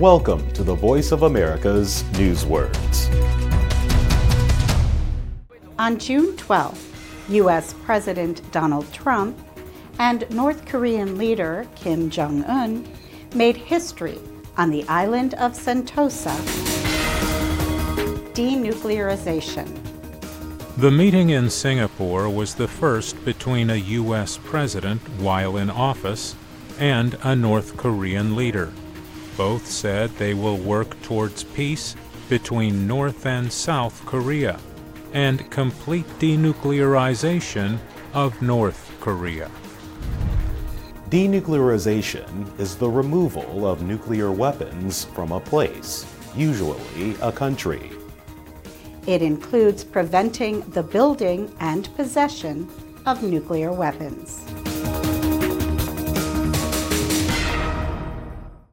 Welcome to the Voice of America's Newswords. On June 12, U.S. President Donald Trump and North Korean leader Kim Jong un made history on the island of Sentosa. Denuclearization. The meeting in Singapore was the first between a U.S. president while in office and a North Korean leader. Both said they will work towards peace between North and South Korea and complete denuclearization of North Korea. Denuclearization is the removal of nuclear weapons from a place, usually a country. It includes preventing the building and possession of nuclear weapons.